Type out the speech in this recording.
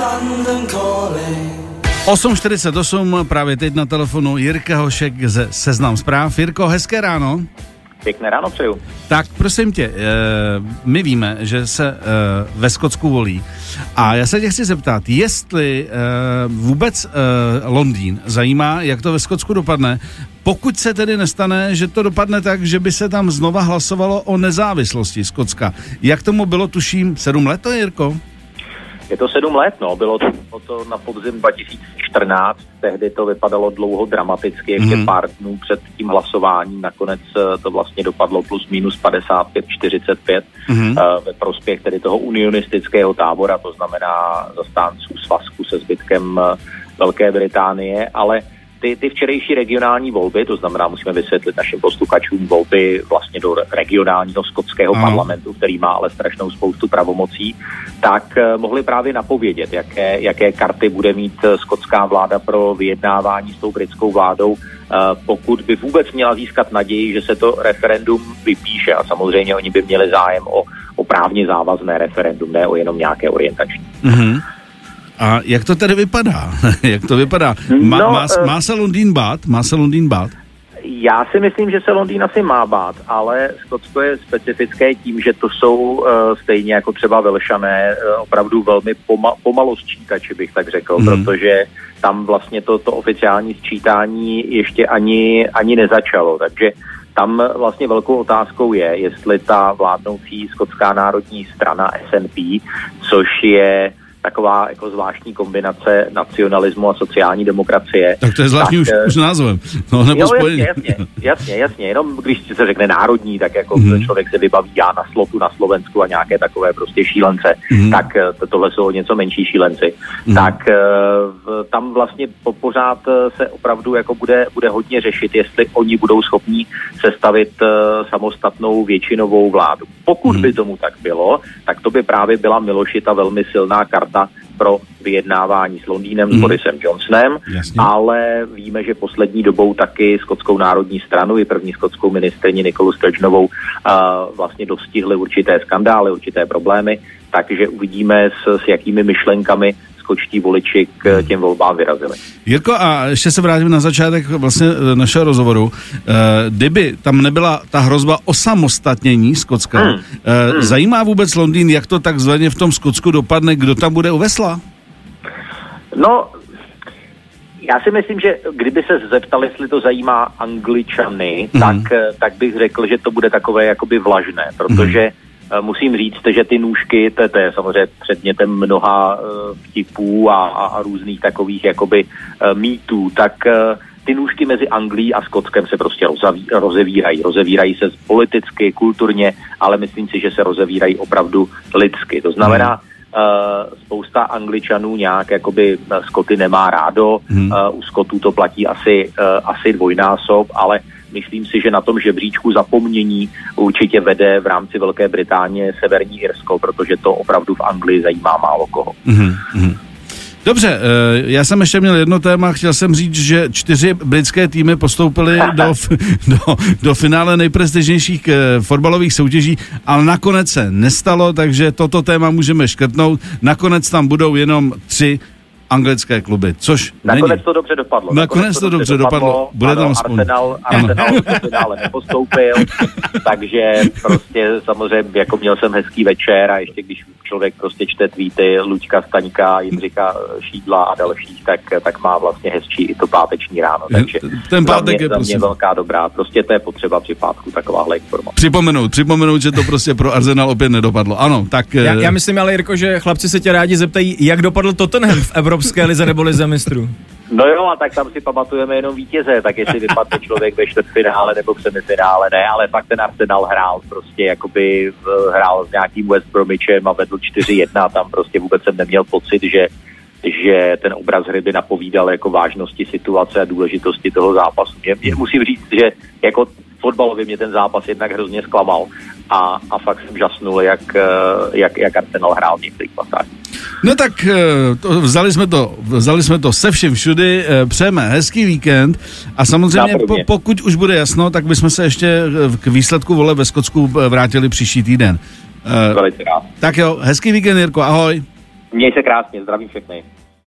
London calling. 8.48, právě teď na telefonu Jirka Hošek ze Seznam zpráv. Jirko, hezké ráno. Pěkné ráno přeju. Tak prosím tě, eh, my víme, že se eh, ve Skotsku volí a já se tě chci zeptat, jestli eh, vůbec Londýn zajímá, jak to ve Skotsku dopadne, pokud se tedy nestane, že to dopadne tak, že by se tam znova hlasovalo o nezávislosti Skotska. Jak tomu bylo, tuším, sedm let to, Jirko? Je to sedm let, no. Bylo to, bylo to na podzim 2014, tehdy to vypadalo dlouho dramaticky, ještě mm. pár dnů před tím hlasováním. Nakonec eh, to vlastně dopadlo plus minus 55-45 mm. ve prospěch tedy toho unionistického tábora, to znamená zastánců svazku se zbytkem eh, Velké Británie, ale ty, ty včerejší regionální volby, to znamená, musíme vysvětlit našim posluchačům volby vlastně do regionálního skotského mm. parlamentu, který má ale strašnou spoustu pravomocí, tak uh, mohli právě napovědět, jaké, jaké karty bude mít uh, skotská vláda pro vyjednávání s tou britskou vládou, uh, pokud by vůbec měla získat naději, že se to referendum vypíše. A samozřejmě oni by měli zájem o, o právně závazné referendum, ne o jenom nějaké orientační. Mm-hmm. A jak to tedy vypadá? jak to vypadá? Má, no, má, uh, má se Londýn bát? Má se Londýn bát? Já si myslím, že se Londýn asi má bát, ale Skotsko je specifické tím, že to jsou uh, stejně jako třeba Velšané uh, opravdu velmi poma- pomalo sčítači, bych tak řekl, hmm. protože tam vlastně to, to oficiální sčítání ještě ani, ani nezačalo, takže tam vlastně velkou otázkou je, jestli ta vládnoucí skotská národní strana SNP, což je taková jako zvláštní kombinace nacionalismu a sociální demokracie. Tak to je zvláštní tak, už, eh, už názvem. No, nebo jo, jasně, jasně, jasně, jasně, jenom když se řekne národní, tak jako mm. člověk se vybaví já na slotu na Slovensku a nějaké takové prostě šílence, mm. tak eh, to, tohle jsou něco menší šílenci. Mm. Tak eh, tam vlastně po, pořád se opravdu jako bude, bude hodně řešit, jestli oni budou schopní sestavit samostatnou většinovou vládu. Pokud mm. by tomu tak bylo, tak to by právě byla Milošita velmi silná karta karta pro vyjednávání s Londýnem, mm. s mhm. Borisem Johnsonem, Jasně. ale víme, že poslední dobou taky Skotskou národní stranu i první skotskou ministrní Nikolu Sturgeonovou uh, vlastně dostihly určité skandály, určité problémy, takže uvidíme s, s jakými myšlenkami skočtí voliči k hmm. těm volbám vyrazili. Jirko, a ještě se vrátím na začátek vlastně e, našeho rozhovoru. E, kdyby tam nebyla ta hrozba osamostatnění Skotska, hmm. E, hmm. zajímá vůbec Londýn, jak to takzvaně v tom Skotsku dopadne, kdo tam bude u vesla? No, já si myslím, že kdyby se zeptal, jestli to zajímá Angličany, mm. tak, tak bych řekl, že to bude takové jakoby vlažné, protože mm Eh, musím říct, že ty nůžky, to, to je samozřejmě předmětem mnoha uh, vtipů a, a, a různých takových jakoby uh, mýtů, tak uh, ty nůžky mezi Anglií a Skotskem se prostě rozaví, rozevírají. Rozevírají se politicky, kulturně, ale myslím si, že se rozevírají opravdu lidsky. To znamená, Uh, spousta Angličanů nějak jakoby Skoty nemá rádo, hmm. uh, u Skotů to platí asi, uh, asi dvojnásob, ale Myslím si, že na tom žebříčku zapomnění určitě vede v rámci Velké Británie Severní Irsko, protože to opravdu v Anglii zajímá málo koho. Mm-hmm. Dobře, eh, já jsem ještě měl jedno téma, chtěl jsem říct, že čtyři britské týmy postoupily do, do, do finále nejprestižnějších eh, fotbalových soutěží, ale nakonec se nestalo, takže toto téma můžeme škrtnout. Nakonec tam budou jenom tři anglické kluby, což Nakonec není. to dobře dopadlo. Nakonec, Nakonec to, to dobře dopadlo. dopadlo. Bude ano, tam aspoň. Arsenal, Arsenal ale nepostoupil, takže prostě samozřejmě jako měl jsem hezký večer a ještě když člověk prostě čte tweety Luďka Staňka, Jindřika Šídla a dalších, tak, tak má vlastně hezčí i to páteční ráno. Takže Ten pátek za mě, je za mě velká dobrá. Prostě to je potřeba při pátku takováhle informace. Připomenout, připomenout, že to prostě pro Arsenal opět nedopadlo. Ano, tak... Já, já myslím ale, Jirko, že chlapci se tě rádi zeptají, jak dopadl Tottenham v Evropské lize nebo lize mistrů. No jo, a tak tam si pamatujeme jenom vítěze, tak jestli vypadne člověk ve čtvrtfinále nebo v semifinále, ne, ale pak ten Arsenal hrál prostě, jakoby hrál s nějakým West Bromwichem a vedl 4-1, tam prostě vůbec jsem neměl pocit, že že ten obraz hry by napovídal jako vážnosti situace a důležitosti toho zápasu. Mě, mě musím říct, že jako fotbalově mě ten zápas jednak hrozně zklamal a, a fakt jsem žasnul, jak, jak, jak Arsenal hrál v některých pasách. No tak eh, to, vzali, jsme to, vzali jsme to se vším všudy, eh, přejeme hezký víkend a samozřejmě po, pokud už bude jasno, tak bychom se ještě eh, k výsledku vole ve Skotsku vrátili příští týden. Velice rád. Tak jo, hezký víkend Jirko, ahoj. Měj se krásně, zdravím všechny.